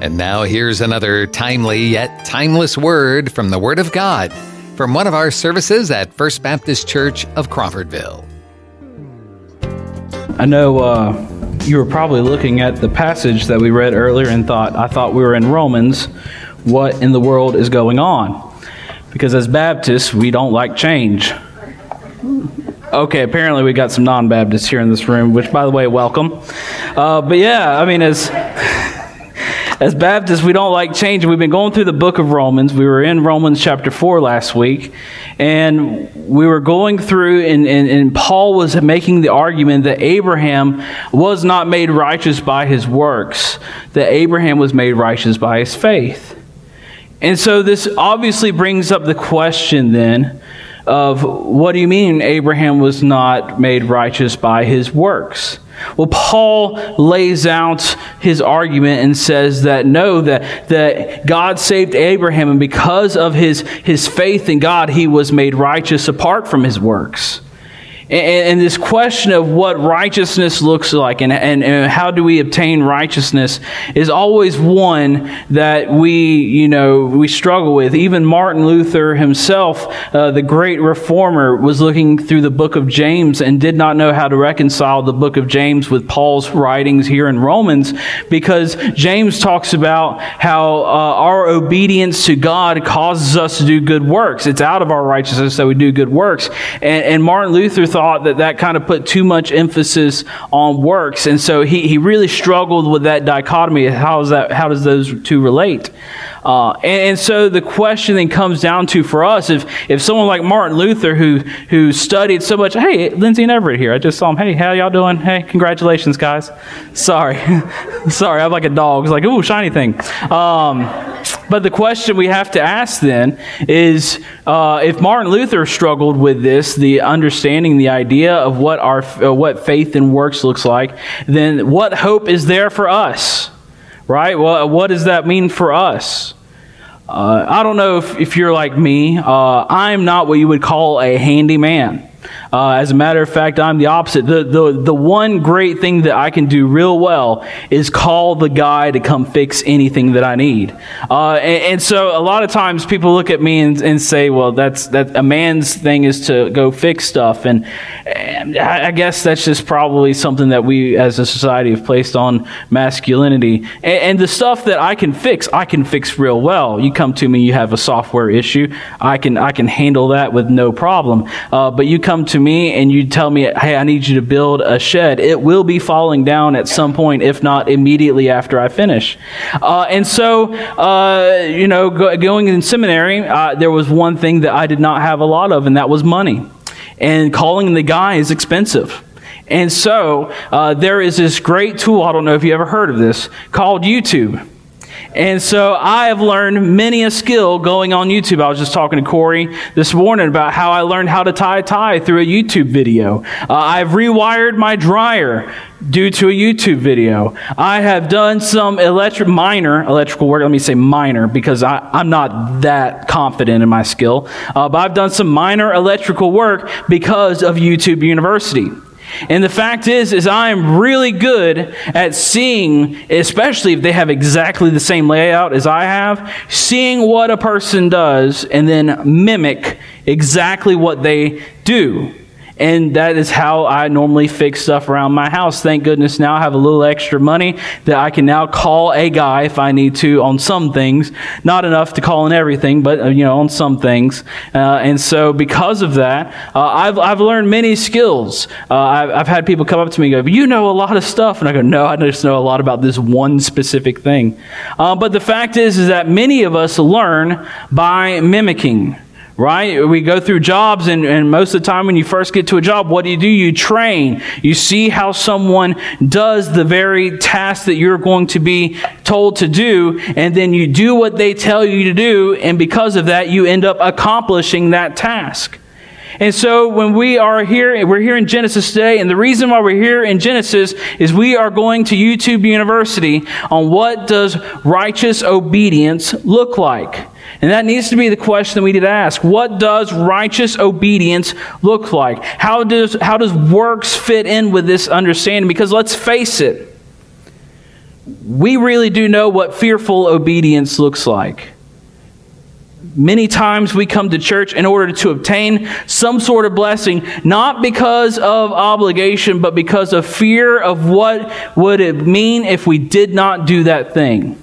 And now here's another timely yet timeless word from the Word of God from one of our services at First Baptist Church of Crawfordville. I know uh, you were probably looking at the passage that we read earlier and thought, I thought we were in Romans. What in the world is going on? Because as Baptists, we don't like change. Okay, apparently we got some non Baptists here in this room, which, by the way, welcome. Uh, but yeah, I mean, as as Baptists, we don't like change. We've been going through the book of Romans. We were in Romans chapter 4 last week, and we were going through, and, and, and, Paul was making the argument that Abraham was not made righteous by his works, that Abraham was made righteous by his faith. And so this obviously brings up the question then of what do you mean Abraham was not made righteous by his works? Well, Paul lays out his argument and says that no, that, that God saved Abraham, and because of his, his faith in God, he was made righteous apart from his works. And, and, this question of what righteousness looks like and, and, and, how do we obtain righteousness is always one that we, you know, we struggle with. Even Martin Luther himself, uh, the great reformer, was looking through the book of James and did not know how to reconcile the book of James with Paul's writings here in Romans because James talks about how uh, our obedience to God causes us to do good works. It's out of our righteousness that we do good works. And, and Martin Luther thought that that kind of put too much emphasis on works. And so he, he really struggled with that dichotomy. How, is that, how does those two relate? Uh, and, and, so the question then comes down to for us if, if someone like Martin Luther, who, who studied so much, hey, Lindsay and Everett here. I just saw him. Hey, how y'all doing? Hey, congratulations, guys. Sorry. Sorry, I'm like a dog. It's like, ooh, shiny thing. Um, but the question we have to ask then is uh, if Martin Luther struggled with this, the understanding, the idea of what, our, uh, what faith and works looks like, then what hope is there for us? Right? Well, what does that mean for us? Uh, I don't know if, if you're like me. Uh, I'm not what you would call a handyman. Uh, as a matter of fact, I'm the opposite. The, the, the one great thing that I can do real well is call the guy to come fix anything that I need. Uh, and, and, so a lot of times people look at me and, and, say, well, that's that a man's thing is to go fix stuff. And, and I guess that's just probably something that we as a society have placed on masculinity. And, and the stuff that I can fix, I can fix real well. You come to me, you have a software issue, I can, I can handle that with no problem. Uh, but you come to me and you tell me, hey, I need you to build a shed, it will be falling down at some point, if not immediately after I finish. Uh, and so, uh, you know, go, going in seminary, uh, there was one thing that I did not have a lot of, and that was money. And calling the guy is expensive. And so, uh, there is this great tool, I don't know if you ever heard of this, called YouTube. And so I have learned many a skill going on YouTube. I was just talking to Corey this morning about how I learned how to tie a tie through a YouTube video. Uh, I've rewired my dryer due to a YouTube video. I have done some electric, minor electrical work. Let me say minor because I, am not that confident in my skill. Uh, but I've done some minor electrical work because of YouTube University. And the fact is, is I'm really good at seeing, especially if they have exactly the same layout as I have, seeing what a person does and then mimic exactly what they do. And that is how I normally fix stuff around my house. Thank goodness now I have a little extra money that I can now call a guy if I need to on some things. Not enough to call on everything, but uh, you know on some things. Uh, and so because of that, uh, I've I've learned many skills. Uh, I've, I've had people come up to me and go, "You know a lot of stuff," and I go, "No, I just know a lot about this one specific thing." Uh, but the fact is, is that many of us learn by mimicking right? We go through jobs, and, and most of the time, when you first get to a job, what do you do? You train. You see how someone does the very task that you're going to be told to do, and then you do what they tell you to do, and because of that, you end up accomplishing that task. And so when we are here, we're here in Genesis today, and the reason why we're here in Genesis is we are going to YouTube University on what does righteous obedience look like. And that needs to be the question that we need to ask. What does righteous obedience look like? How does, how does works fit in with this understanding? Because let's face it, we really do know what fearful obedience looks like. Many times we come to church in order to obtain some sort of blessing, not because of obligation, but because of fear of what would it mean if we did not do that thing.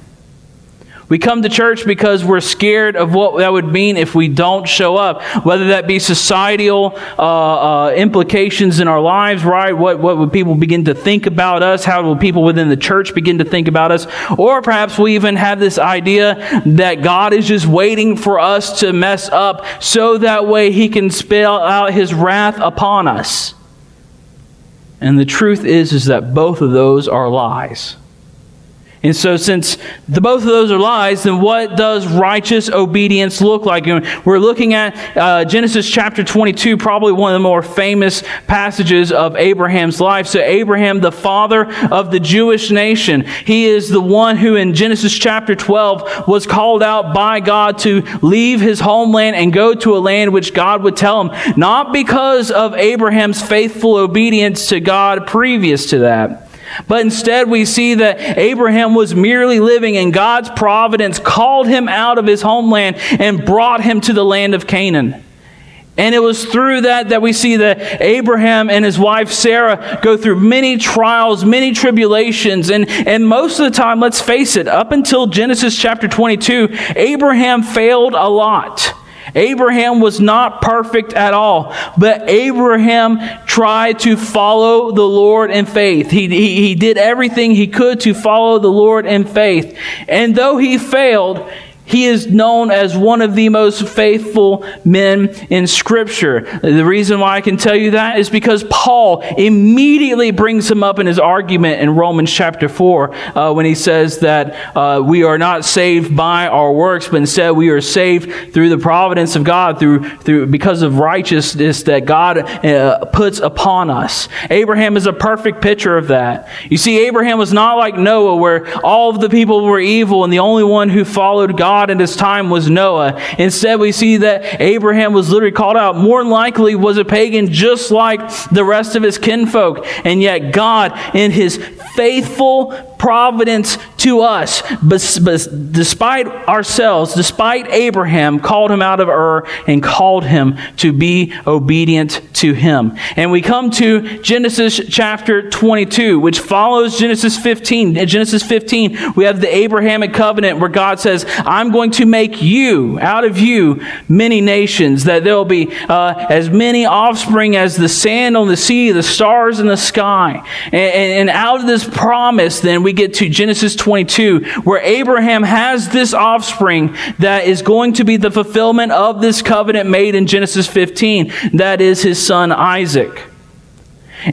We come to church because we're scared of what that would mean if we don't show up, whether that be societal uh, uh, implications in our lives, right? What, what would people begin to think about us? How will people within the church begin to think about us? Or perhaps we even have this idea that God is just waiting for us to mess up so that way he can spill out his wrath upon us. And the truth is, is that both of those are lies. And so, since the, both of those are lies, then what does righteous obedience look like? And we're looking at uh, Genesis chapter 22, probably one of the more famous passages of Abraham's life. So, Abraham, the father of the Jewish nation, he is the one who in Genesis chapter 12 was called out by God to leave his homeland and go to a land which God would tell him, not because of Abraham's faithful obedience to God previous to that but instead, we see that Abraham was merely living and God's providence, called him out of his homeland, and brought him to the land of Canaan. And it was through that that we see that Abraham and his wife Sarah go through many trials, many tribulations. And, and most of the time, let's face it, up until Genesis chapter 22, Abraham failed a lot. Abraham was not perfect at all, but Abraham tried to follow the Lord in faith. He, he, he did everything he could to follow the Lord in faith. And though he failed, he is known as one of the most faithful men in Scripture. The reason why I can tell you that is because Paul immediately brings him up in his argument in Romans chapter 4 uh, when he says that uh, we are not saved by our works, but instead we are saved through the providence of God, through, through because of righteousness that God uh, puts upon us. Abraham is a perfect picture of that. You see, Abraham was not like Noah, where all of the people were evil and the only one who followed God God in his time was Noah. Instead, we see that Abraham was literally called out. More likely was a pagan just like the rest of his kinfolk. And yet God, in his faithful providence to us, despite ourselves, despite Abraham, called him out of Ur and called him to be obedient to him. And we come to Genesis chapter 22, which follows Genesis 15. In Genesis 15, we have the Abrahamic covenant where God says, I'm going to make you, out of you, many nations, that there will be uh, as many offspring as the sand on the sea, the stars in the sky. And, and out of this promise, then, we get to Genesis 22, where Abraham has this offspring that is going to be the fulfillment of this covenant made in Genesis 15. That is his son Isaac.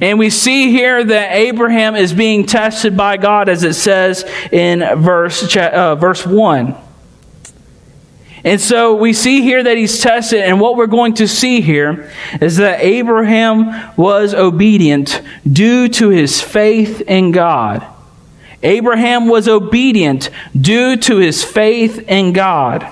And we see here that Abraham is being tested by God, as it says in verse, uh, verse 1. And so we see here that he's tested, and what we're going to see here is that Abraham was obedient due to his faith in God. Abraham was obedient due to his faith in God.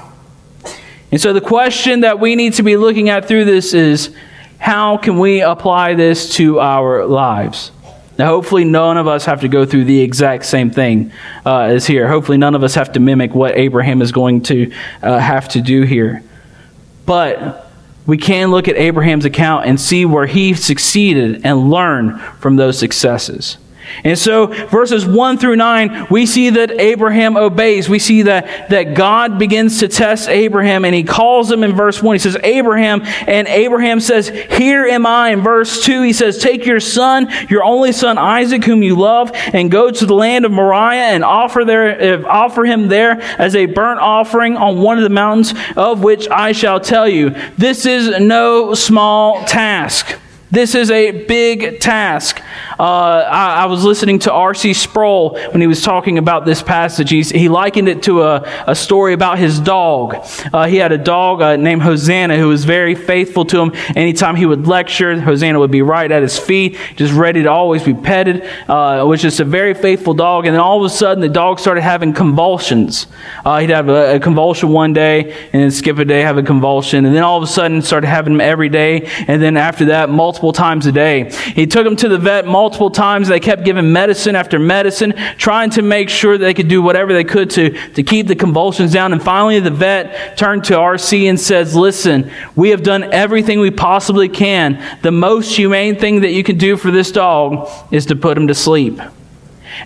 And so the question that we need to be looking at through this is how can we apply this to our lives? Now, hopefully, none of us have to go through the exact same thing uh, as here. Hopefully, none of us have to mimic what Abraham is going to uh, have to do here. But we can look at Abraham's account and see where he succeeded and learn from those successes. And so, verses 1 through 9, we see that Abraham obeys. We see that, that God begins to test Abraham, and he calls him in verse 1. He says, Abraham, and Abraham says, Here am I. In verse 2, he says, Take your son, your only son Isaac, whom you love, and go to the land of Moriah and offer, there, eh, offer him there as a burnt offering on one of the mountains of which I shall tell you. This is no small task. This is a big task. Uh, I, I, was listening to R.C. Sproul when he was talking about this passage. He's, he likened it to a, a story about his dog. Uh, he had a dog uh, named Hosanna who was very faithful to him. Anytime he would lecture, Hosanna would be right at his feet, just ready to always be petted. Uh, it was just a very faithful dog. And then all of a sudden, the dog started having convulsions. Uh, he'd have a, a, convulsion one day, and then skip a day, have a convulsion. And then all of a sudden, started having them every day. And then after that, multiple multiple times a day. He took him to the vet multiple times. They kept giving medicine after medicine, trying to make sure that they could do whatever they could to, to keep the convulsions down. And finally, the vet turned to RC and says, Listen, we have done everything we possibly can. The most humane thing that you can do for this dog is to put him to sleep.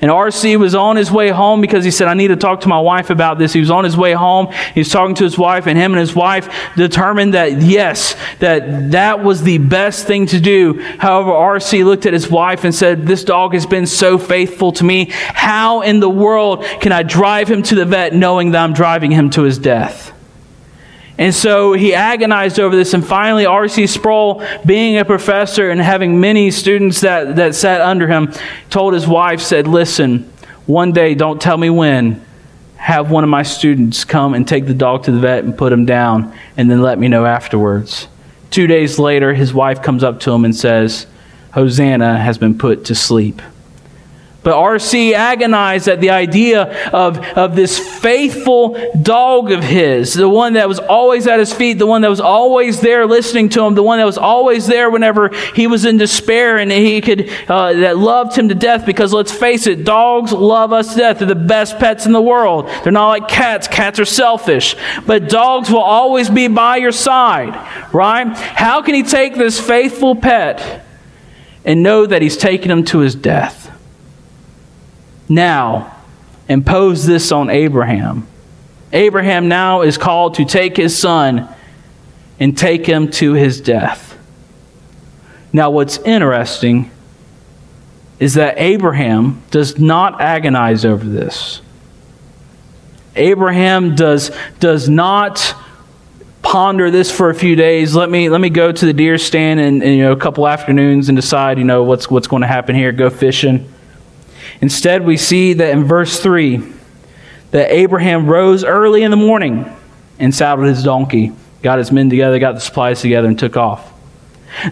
And RC was on his way home because he said, I need to talk to my wife about this. He was on his way home. He was talking to his wife, and him and his wife determined that, yes, that that was the best thing to do. However, RC looked at his wife and said, This dog has been so faithful to me. How in the world can I drive him to the vet knowing that I'm driving him to his death? And so he agonized over this. And finally, R.C. Sproul, being a professor and having many students that, that sat under him, told his wife, said, Listen, one day, don't tell me when, have one of my students come and take the dog to the vet and put him down, and then let me know afterwards. Two days later, his wife comes up to him and says, Hosanna has been put to sleep. But R.C. agonized at the idea of, of this faithful dog of his, the one that was always at his feet, the one that was always there listening to him, the one that was always there whenever he was in despair and he could, uh, that loved him to death. Because let's face it, dogs love us to death. They're the best pets in the world. They're not like cats. Cats are selfish. But dogs will always be by your side, right? How can he take this faithful pet and know that he's taking him to his death? Now impose this on Abraham. Abraham now is called to take his son and take him to his death. Now, what's interesting is that Abraham does not agonize over this. Abraham does, does not ponder this for a few days. Let me, let me go to the deer stand and, you know, a couple afternoons and decide, you know, what's, what's going to happen here, go fishing. Instead, we see that in verse 3 that Abraham rose early in the morning and saddled his donkey, got his men together, got the supplies together, and took off.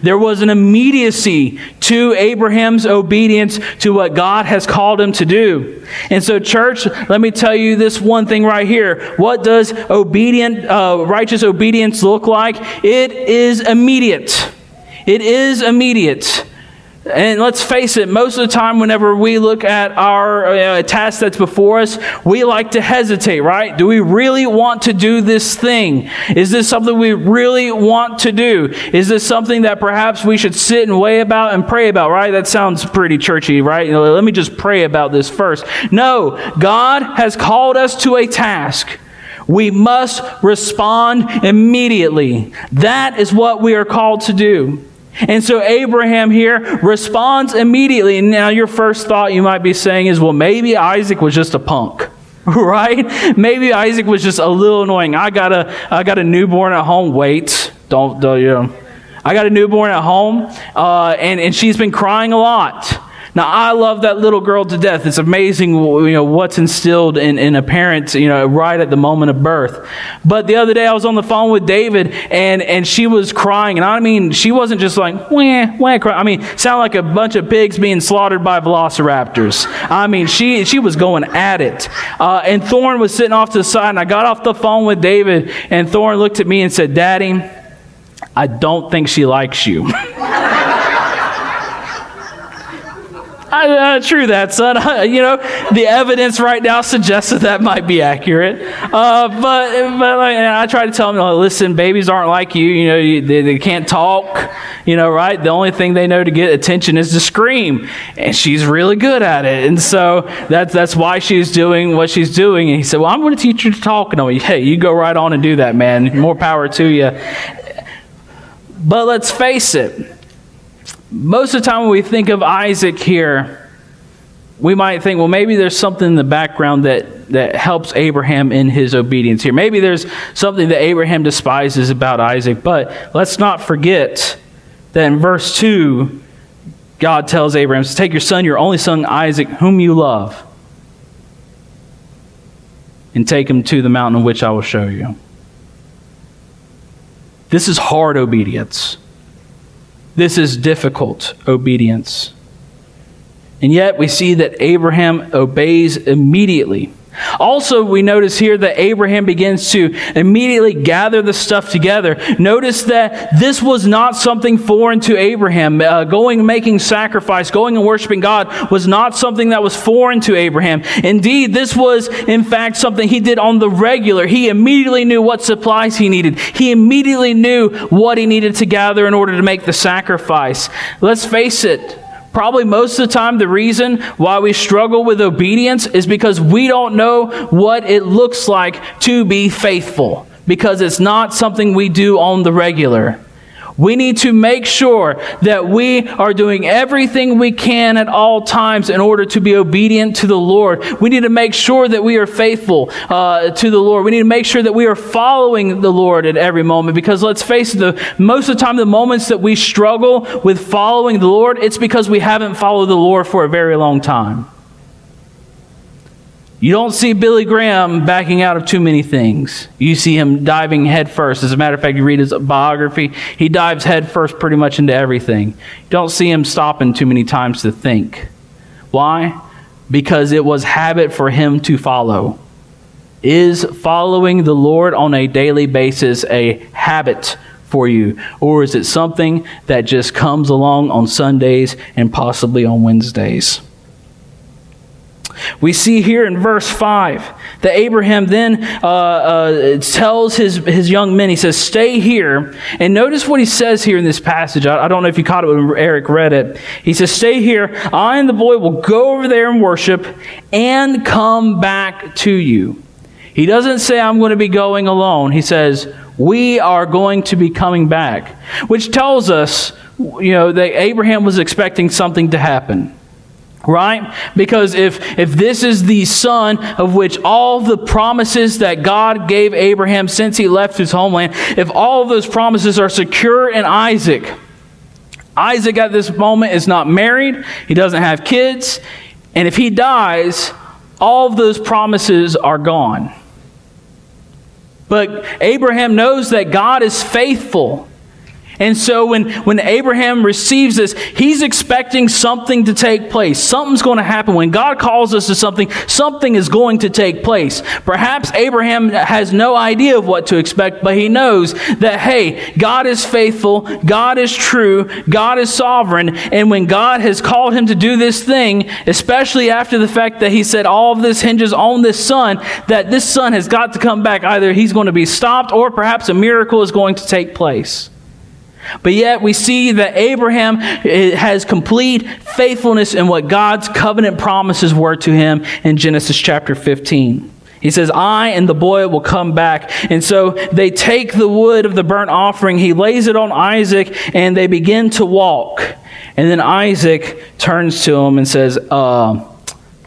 There was an immediacy to Abraham's obedience to what God has called him to do. And so, church, let me tell you this one thing right here. What does obedient, uh, righteous obedience look like? It is immediate. It is immediate. And let's face it, most of the time, whenever we look at our uh, task that's before us, we like to hesitate, right? Do we really want to do this thing? Is this something we really want to do? Is this something that perhaps we should sit and weigh about and pray about, right? That sounds pretty churchy, right? You know, let me just pray about this first. No, God has called us to a task. We must respond immediately. That is what we are called to do. And so Abraham here responds immediately. And now your first thought you might be saying is, well, maybe Isaac was just a punk. Right? Maybe Isaac was just a little annoying. I got a I got a newborn at home. Wait, don't, don't you know. I got a newborn at home, uh, and, and she's been crying a lot. Now, I love that little girl to death. It's amazing, you know, what's instilled in, in a parent, you know, right at the moment of birth. But the other day I was on the phone with David and, and she was crying. And I mean, she wasn't just like, wah, wah, cry. I mean, sound like a bunch of pigs being slaughtered by velociraptors. I mean, she, she was going at it. Uh, and Thorn was sitting off to the side and I got off the phone with David and Thorn looked at me and said, Daddy, I don't think she likes you. uh, true that, son. you know, the evidence right now suggests that that might be accurate. Uh, but but I try to tell them, listen, babies aren't like you. You know, they, they can't talk. You know, right? The only thing they know to get attention is to scream, and she's really good at it. And so that's that's why she's doing what she's doing. And he said, well, I'm going to teach you to talk. And I'm like, hey, you go right on and do that, man. More power to you. But let's face it most of the time when we think of Isaac here, we might think, well, maybe there's something in the background that, that helps Abraham in his obedience here. Maybe there's something that Abraham despises about Isaac. But let's not forget that in verse 2, God tells Abraham, Take your son, your only son, Isaac, whom you love, and take him to the mountain which I will show you. This is hard obedience. This is difficult obedience. And yet we see that Abraham obeys immediately. Also, we notice here that Abraham begins to immediately gather the stuff together. Notice that this was not something foreign to Abraham. Uh, going making sacrifice, going and worshiping God was not something that was foreign to Abraham. Indeed, this was, in fact, something he did on the regular. He immediately knew what supplies he needed, he immediately knew what he needed to gather in order to make the sacrifice. Let's face it. Probably most of the time, the reason why we struggle with obedience is because we don't know what it looks like to be faithful, because it's not something we do on the regular. We need to make sure that we are doing everything we can at all times in order to be obedient to the Lord. We need to make sure that we are faithful uh, to the Lord. We need to make sure that we are following the Lord at every moment because let's face it, the, most of the time, the moments that we struggle with following the Lord, it's because we haven't followed the Lord for a very long time. You don't see Billy Graham backing out of too many things. You see him diving headfirst. As a matter of fact, you read his biography, he dives headfirst pretty much into everything. You don't see him stopping too many times to think. Why? Because it was habit for him to follow. Is following the Lord on a daily basis a habit for you? Or is it something that just comes along on Sundays and possibly on Wednesdays? We see here in verse 5 that Abraham then uh, uh, tells his, his young men, he says, Stay here. And notice what he says here in this passage. I, I don't know if you caught it when Eric read it. He says, Stay here. I and the boy will go over there and worship and come back to you. He doesn't say, I'm going to be going alone. He says, We are going to be coming back, which tells us, you know, that Abraham was expecting something to happen. Right? Because if, if this is the son of which all the promises that God gave Abraham since he left his homeland, if all of those promises are secure in Isaac, Isaac at this moment is not married, he doesn't have kids, and if he dies, all of those promises are gone. But Abraham knows that God is faithful and so when, when Abraham receives this, he's expecting something to take place. Something's going to happen. When God calls us to something, something is going to take place. Perhaps Abraham has no idea of what to expect, but he knows that, hey, God is faithful, God is true, God is sovereign. And when God has called him to do this thing, especially after the fact that he said all of this hinges on this son, that this son has got to come back. Either he's going to be stopped or perhaps a miracle is going to take place. But yet we see that Abraham eh, has complete faithfulness in what God's covenant promises were to him in Genesis chapter 15. He says, I and the boy will come back. And so they take the wood of the burnt offering, he lays it on Isaac, and they begin to walk. And then Isaac turns to him and says, uh,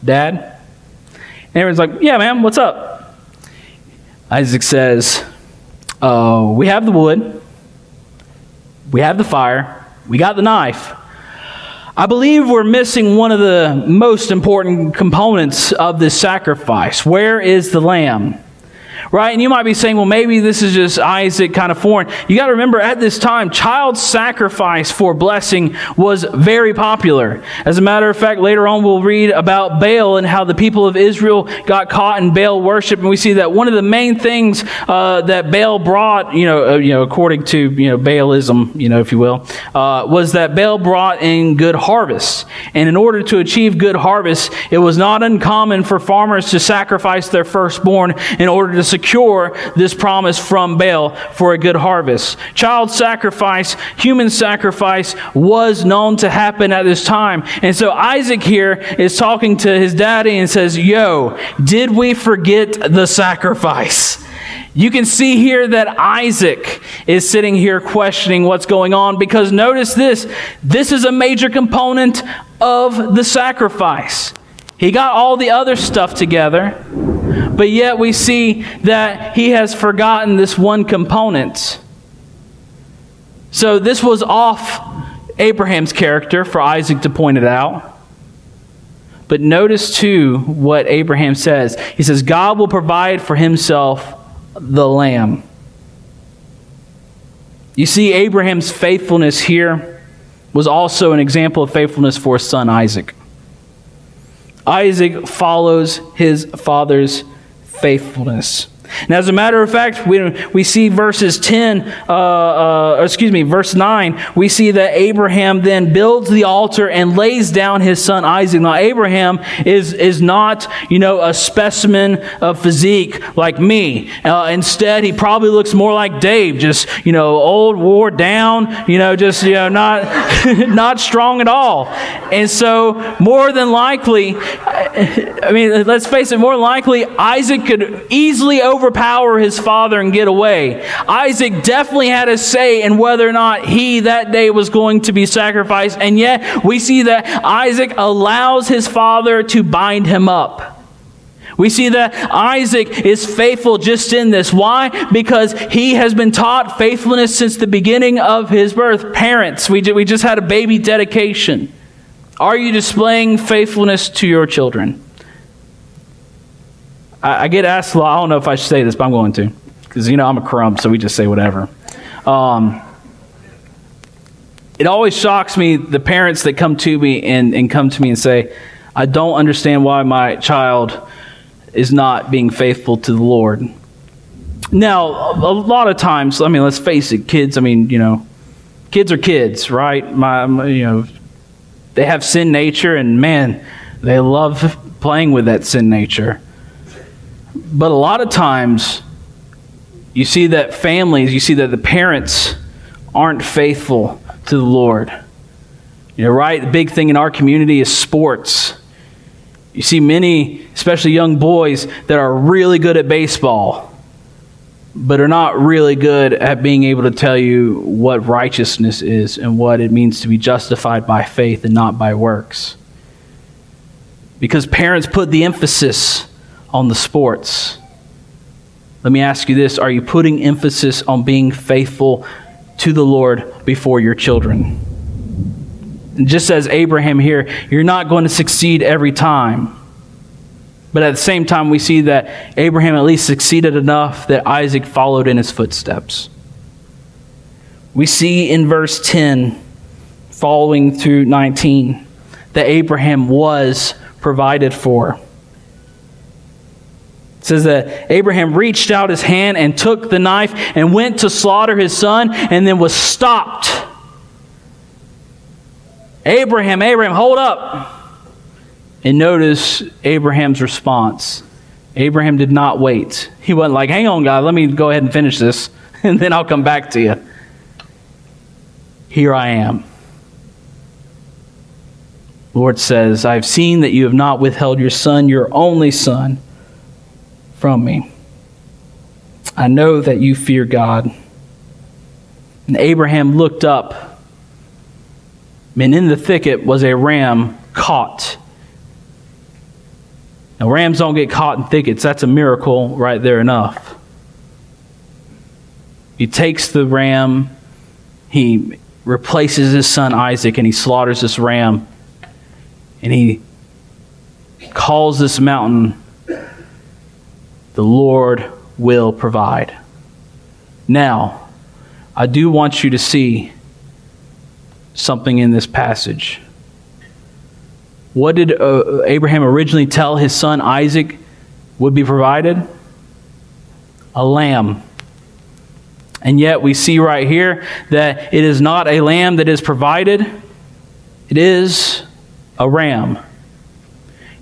Dad? And everyone's like, Yeah, man, what's up? Isaac says, uh, We have the wood we have the fire, we got the knife. I believe we're missing one of the most important components of this sacrifice. Where is the lamb? Right? And you might be saying, well, maybe this is just Isaac kind of foreign. You got to remember at this time, child sacrifice for blessing was very popular. As a matter of fact, later on we'll read about Baal and how the people of Israel got caught in Baal worship. And we see that one of the main things uh, that Baal brought, you know, uh, you know, according to, you know, Baalism, you know, if you will, uh, was that Baal brought in good harvests. And in order to achieve good harvests, it was not uncommon for farmers to sacrifice their firstborn in order to secure this promise from Baal for a good harvest. Child sacrifice, human sacrifice was known to happen at this time. And so Isaac here is talking to his daddy and says, Yo, did we forget the sacrifice? You can see here that Isaac is sitting here questioning what's going on because notice this this is a major component of the sacrifice. He got all the other stuff together, but yet we see that he has forgotten this one component. So this was off Abraham's character for Isaac to point it out. But notice too what Abraham says. He says, God will provide for himself the lamb. You see, Abraham's faithfulness here was also an example of faithfulness for his son Isaac. Isaac follows his father's faithfulness. As a matter of fact, we, we see verses 10, uh, uh, excuse me, verse 9, we see that Abraham then builds the altar and lays down his son Isaac. Now, Abraham is, is not, you know, a specimen of physique like me. Uh, instead, he probably looks more like Dave, just, you know, old, wore down, you know, just, you know, not, not strong at all. And so, more than likely, I mean, let's face it, more likely, Isaac could easily overpower his father and get away. Isaac definitely had a say in whether or not he that day was going to be sacrificed, and yet we see that Isaac allows his father to bind him up. We see that Isaac is faithful just in this. Why? Because he has been taught faithfulness since the beginning of his birth. Parents, we, we just had a baby dedication. Are you displaying faithfulness to your children? I, I get asked a lot. I don't know if I should say this, but I'm going to. Because, you know, I'm a crumb, so we just say whatever. Um, it always shocks me the parents that come to me and, and come to me and say, I don't understand why my child is not being faithful to the Lord. Now, a lot of times, I mean, let's face it, kids, I mean, you know, kids are kids, right? My, my you know, they have sin nature, and man, they love playing with that sin nature. But a lot of times, you see that families, you see that the parents aren't faithful to the Lord. You know, right? The big thing in our community is sports. You see many, especially young boys, that are really good at baseball, but are not really good at being able to tell you what righteousness is and what it means to be justified by faith and not by works. Because parents put the emphasis on the sports. Let me ask you this Are you putting emphasis on being faithful to the Lord before your children? And just as Abraham here, you're not going to succeed every time. But at the same time, we see that Abraham at least succeeded enough that Isaac followed in his footsteps. We see in verse 10, following through 19, that Abraham was provided for. It says that Abraham reached out his hand and took the knife and went to slaughter his son and then was stopped. Abraham, Abraham, hold up. And notice Abraham's response. Abraham did not wait. He wasn't like, hang on, God, let me go ahead and finish this, and then I'll come back to you. Here I am. Lord says, I've seen that you have not withheld your son, your only son from me. I know that you fear God. And Abraham looked up, and in the thicket was a ram caught. Now, rams don't get caught in thickets. That's a miracle right there enough. He takes the ram, he replaces his son Isaac, and he slaughters this ram. And he calls this mountain the Lord will provide. Now, I do want you to see something in this passage. What did uh, Abraham originally tell his son Isaac would be provided? A lamb. And yet we see right here that it is not a lamb that is provided, it is a ram.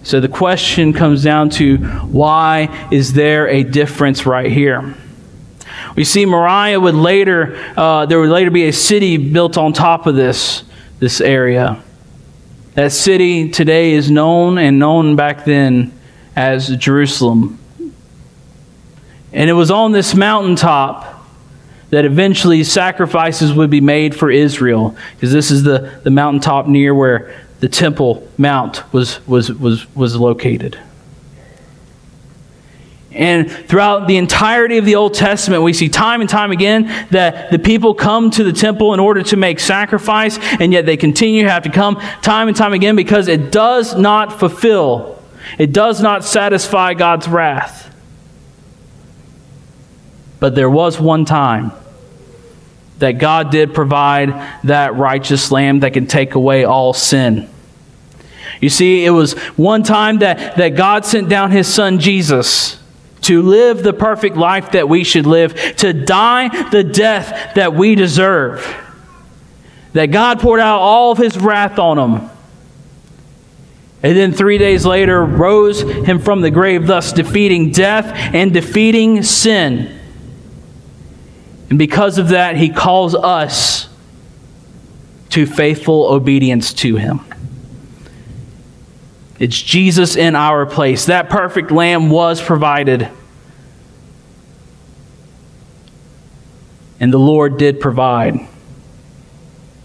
So the question comes down to why is there a difference right here? We see Moriah would later, uh, there would later be a city built on top of this, this area. That city today is known and known back then as Jerusalem. And it was on this mountaintop that eventually sacrifices would be made for Israel, because this is the, the mountaintop near where the Temple Mount was, was, was, was located. And throughout the entirety of the Old Testament, we see time and time again that the people come to the temple in order to make sacrifice, and yet they continue to have to come time and time again because it does not fulfill, it does not satisfy God's wrath. But there was one time that God did provide that righteous lamb that can take away all sin. You see, it was one time that, that God sent down his son Jesus to live the perfect life that we should live, to die the death that we deserve. That God poured out all of his wrath on him. And then three days later, rose him from the grave, thus defeating death and defeating sin. And because of that, he calls us to faithful obedience to him. It's Jesus in our place. That perfect lamb was provided. And the Lord did provide.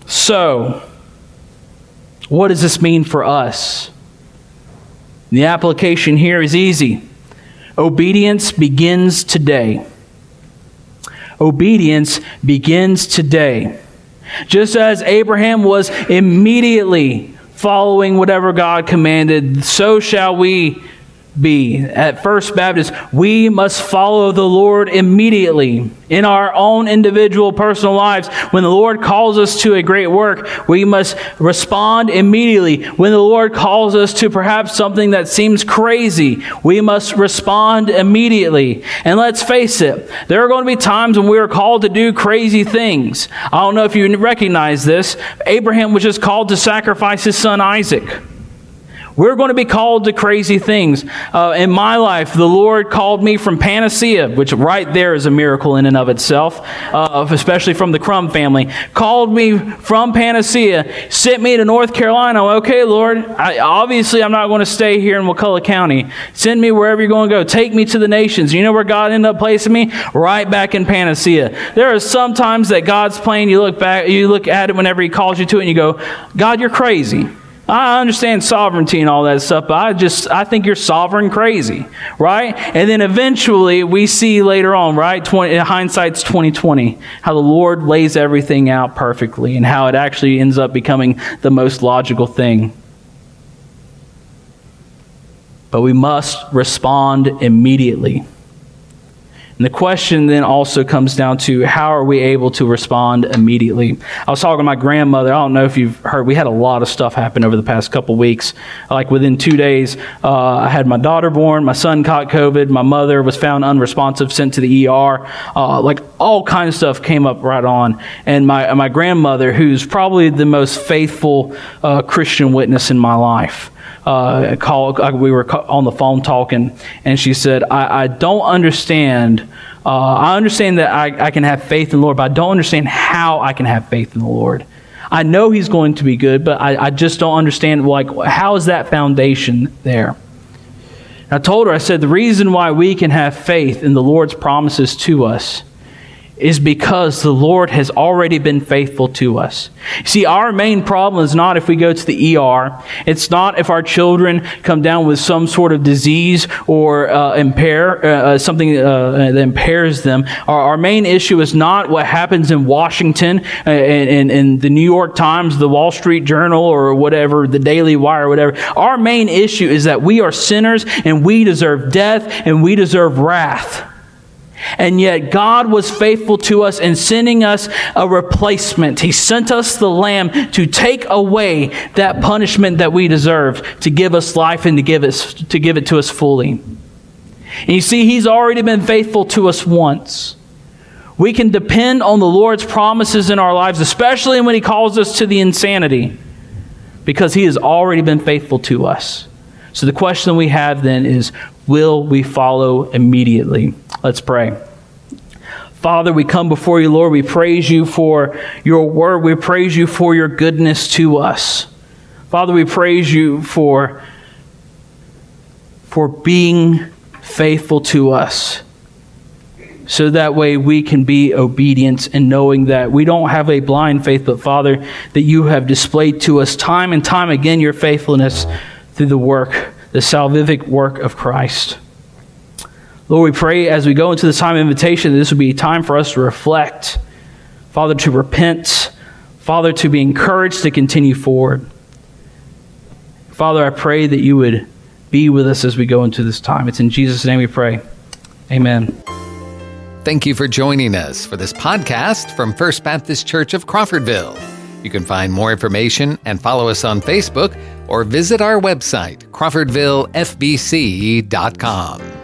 So, what does this mean for us? The application here is easy. Obedience begins today. Obedience begins today. Just as Abraham was immediately following whatever God commanded, so shall we be. At First Baptist, we must follow the Lord immediately in our own individual personal lives. When the Lord calls us to a great work, we must respond immediately. When the Lord calls us to perhaps something that seems crazy, we must respond immediately. And let's face it, there are going to be times when we are called to do crazy things. I don't know if you recognize this. Abraham was just called to sacrifice his son Isaac. We're going to be called to crazy things. Uh, in my life, the Lord called me from Panacea, which right there is a miracle in and of itself, uh, especially from the Crumb family. Called me from Panacea, sent me to North Carolina. Okay, Lord, I, obviously I'm not going to stay here in Wakulla County. Send me wherever you're going to go. Take me to the nations. You know where God ended up placing me? Right back in Panacea. There are some times that God's plan, you look back, you look at it whenever He calls you to it, and you go, God, you're crazy. I understand sovereignty and all that stuff, but I just I think you're sovereign crazy, right? And then eventually we see later on, right? 20, hindsight's 2020, how the Lord lays everything out perfectly and how it actually ends up becoming the most logical thing. But we must respond immediately. And the question then also comes down to how are we able to respond immediately? I was talking to my grandmother. I don't know if you've heard, we had a lot of stuff happen over the past couple weeks. Like within two days, uh, I had my daughter born, my son caught COVID, my mother was found unresponsive, sent to the ER. Uh, like all kinds of stuff came up right on. And my, my grandmother, who's probably the most faithful uh, Christian witness in my life, uh, call, uh, we were on the phone talking, and she said, I, I don't understand. Uh, I understand that I, I can have faith in the Lord, but I don't understand how I can have faith in the Lord. I know He's going to be good, but I, I just don't understand, like, how is that foundation there? I told her, I said, the reason why we can have faith in the Lord's promises to us is because the Lord has already been faithful to us. See, our main problem is not if we go to the ER. It's not if our children come down with some sort of disease or uh, impair uh, uh something uh, that impairs them. Our, our, main issue is not what happens in Washington and, uh, in the New York Times, the Wall Street Journal, or whatever, the Daily Wire, or whatever. Our main issue is that we are sinners and we deserve death and we deserve wrath. And yet, God was faithful to us in sending us a replacement. He sent us the Lamb to take away that punishment that we deserved, to give us life and to give, us, to give it to us fully. And you see, He's already been faithful to us once. We can depend on the Lord's promises in our lives, especially when He calls us to the insanity, because He has already been faithful to us. So the question we have then is will we follow immediately? Let's pray. Father, we come before you, Lord. We praise you for your word. We praise you for your goodness to us. Father, we praise you for, for being faithful to us. So that way we can be obedient and knowing that we don't have a blind faith, but Father, that you have displayed to us time and time again your faithfulness through the work, the salvific work of Christ. Lord, we pray as we go into this time of invitation that this would be a time for us to reflect, Father, to repent, Father, to be encouraged to continue forward. Father, I pray that you would be with us as we go into this time. It's in Jesus' name we pray. Amen. Thank you for joining us for this podcast from First Baptist Church of Crawfordville. You can find more information and follow us on Facebook or visit our website, crawfordvillefbc.com.